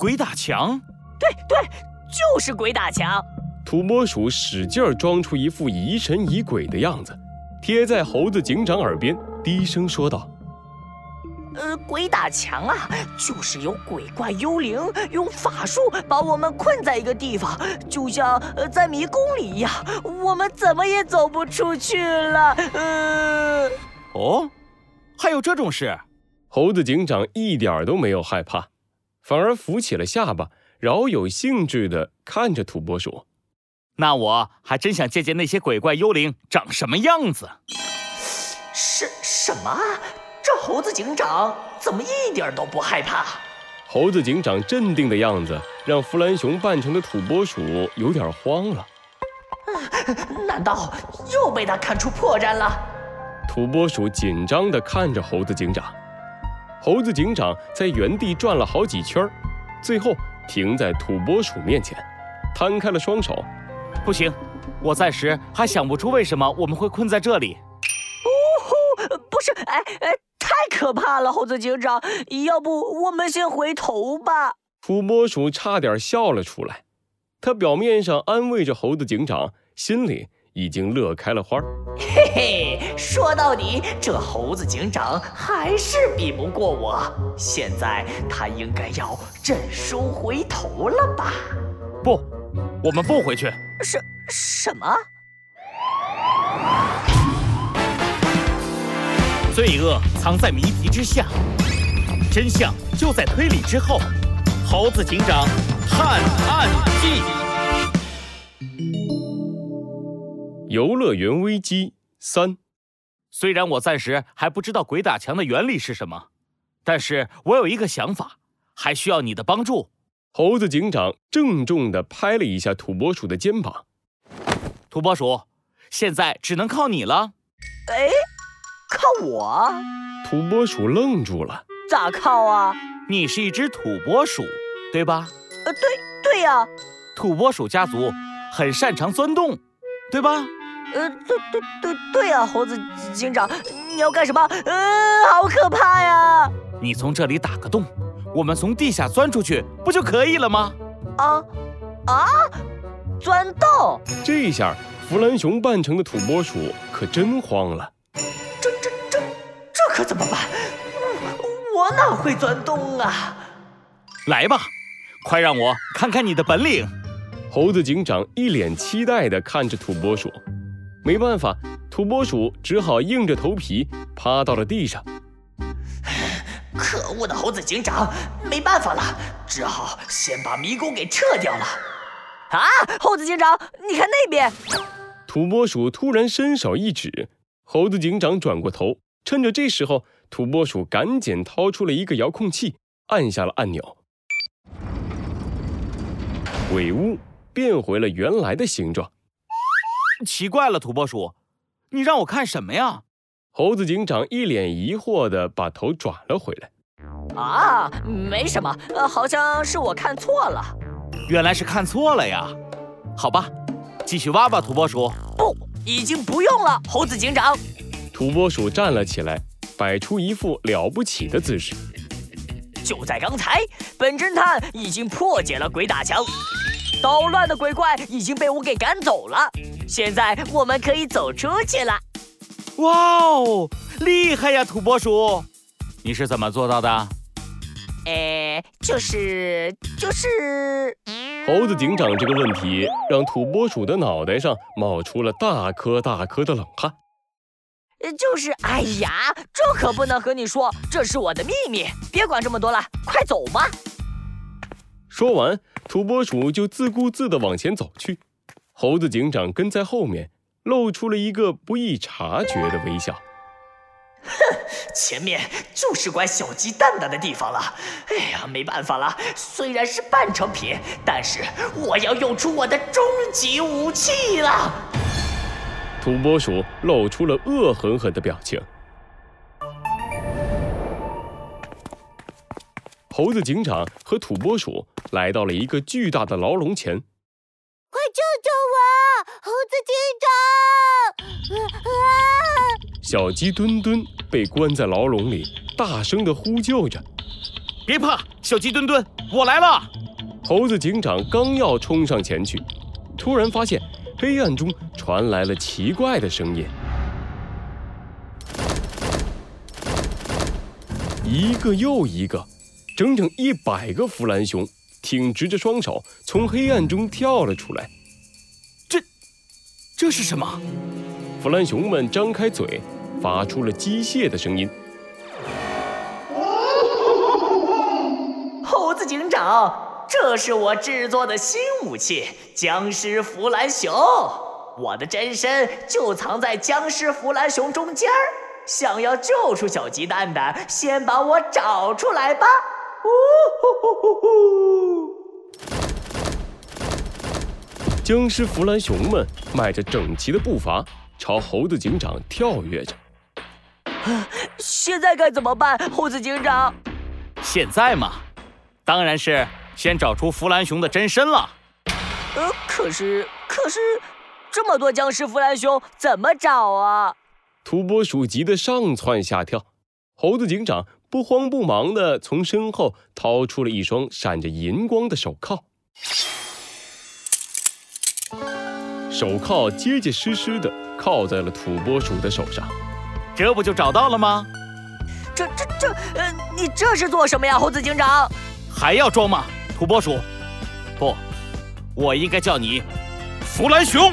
鬼打墙？对对，就是鬼打墙。土拨鼠使劲儿装出一副疑神疑鬼的样子，贴在猴子警长耳边，低声说道：“呃，鬼打墙啊，就是有鬼怪幽灵用法术把我们困在一个地方，就像呃在迷宫里一样，我们怎么也走不出去了。”呃，哦，还有这种事？猴子警长一点都没有害怕，反而扶起了下巴，饶有兴致地看着土拨鼠。那我还真想见见那些鬼怪幽灵长什么样子。什什么？这猴子警长怎么一点都不害怕？猴子警长镇定的样子让弗兰熊扮成的土拨鼠有点慌了。难道又被他看出破绽了？土拨鼠紧张地看着猴子警长。猴子警长在原地转了好几圈，最后停在土拨鼠面前，摊开了双手。不行，我暂时还想不出为什么我们会困在这里。呜呼，不是，哎哎，太可怕了，猴子警长，要不我们先回头吧？土拨鼠差点笑了出来，他表面上安慰着猴子警长，心里已经乐开了花。嘿嘿，说到底，这猴子警长还是比不过我。现在他应该要认输回头了吧？不，我们不回去。什什么？罪恶藏在谜题之下，真相就在推理之后。猴子警长探案记：游乐园危机三。虽然我暂时还不知道鬼打墙的原理是什么，但是我有一个想法，还需要你的帮助。猴子警长郑重地拍了一下土拨鼠的肩膀。土拨鼠，现在只能靠你了。哎，靠我？土拨鼠愣住了。咋靠啊？你是一只土拨鼠，对吧？呃，对，对呀。土拨鼠家族很擅长钻洞，对吧？呃，对对对对呀，猴子警长，你要干什么？呃，好可怕呀！你从这里打个洞。我们从地下钻出去不就可以了吗？啊啊！钻洞！这下弗兰熊扮成的土拨鼠可真慌了。这这这这可怎么办？我哪会钻洞啊？来吧，快让我看看你的本领！猴子警长一脸期待地看着土拨鼠。没办法，土拨鼠只好硬着头皮趴到了地上。可恶的猴子警长，没办法了，只好先把迷宫给撤掉了。啊，猴子警长，你看那边！土拨鼠突然伸手一指，猴子警长转过头，趁着这时候，土拨鼠赶紧掏出了一个遥控器，按下了按钮，鬼屋变回了原来的形状。奇怪了，土拨鼠，你让我看什么呀？猴子警长一脸疑惑地把头转了回来。啊，没什么，呃，好像是我看错了。原来是看错了呀。好吧，继续挖吧，土拨鼠。不，已经不用了，猴子警长。土拨鼠站了起来，摆出一副了不起的姿势。就在刚才，本侦探已经破解了鬼打墙，捣乱的鬼怪已经被我给赶走了。现在我们可以走出去了。哇哦，厉害呀，土拨鼠！你是怎么做到的？哎，就是就是……猴子警长这个问题让土拨鼠的脑袋上冒出了大颗大颗的冷汗。就是……哎呀，这可不能和你说，这是我的秘密。别管这么多了，快走吧。说完，土拨鼠就自顾自地往前走去，猴子警长跟在后面。露出了一个不易察觉的微笑。哼，前面就是关小鸡蛋蛋的地方了。哎呀，没办法了，虽然是半成品，但是我要用出我的终极武器了。土拨鼠露出了恶狠狠的表情。猴子警长和土拨鼠来到了一个巨大的牢笼前。快救救我，猴子警长！啊小鸡墩墩被关在牢笼里，大声的呼救着。别怕，小鸡墩墩，我来了！猴子警长刚要冲上前去，突然发现黑暗中传来了奇怪的声音，一个又一个，整整一百个弗兰熊挺直着双手从黑暗中跳了出来。这，这是什么？弗兰熊们张开嘴，发出了机械的声音。猴子警长。这是我制作的新武器——僵尸弗兰熊。我的真身就藏在僵尸弗兰熊中间儿。想要救出小鸡蛋蛋，先把我找出来吧！呜！僵尸弗兰熊们迈着整齐的步伐，朝猴子警长跳跃着。现在该怎么办，猴子警长？现在嘛，当然是。先找出弗兰熊的真身了。呃，可是，可是，这么多僵尸弗兰熊怎么找啊？土拨鼠急得上蹿下跳。猴子警长不慌不忙地从身后掏出了一双闪着银光的手铐，手铐结结实实的铐在了土拨鼠的手上。这不就找到了吗？这、这、这……呃，你这是做什么呀，猴子警长？还要装吗？土拨鼠，不，我应该叫你弗兰熊。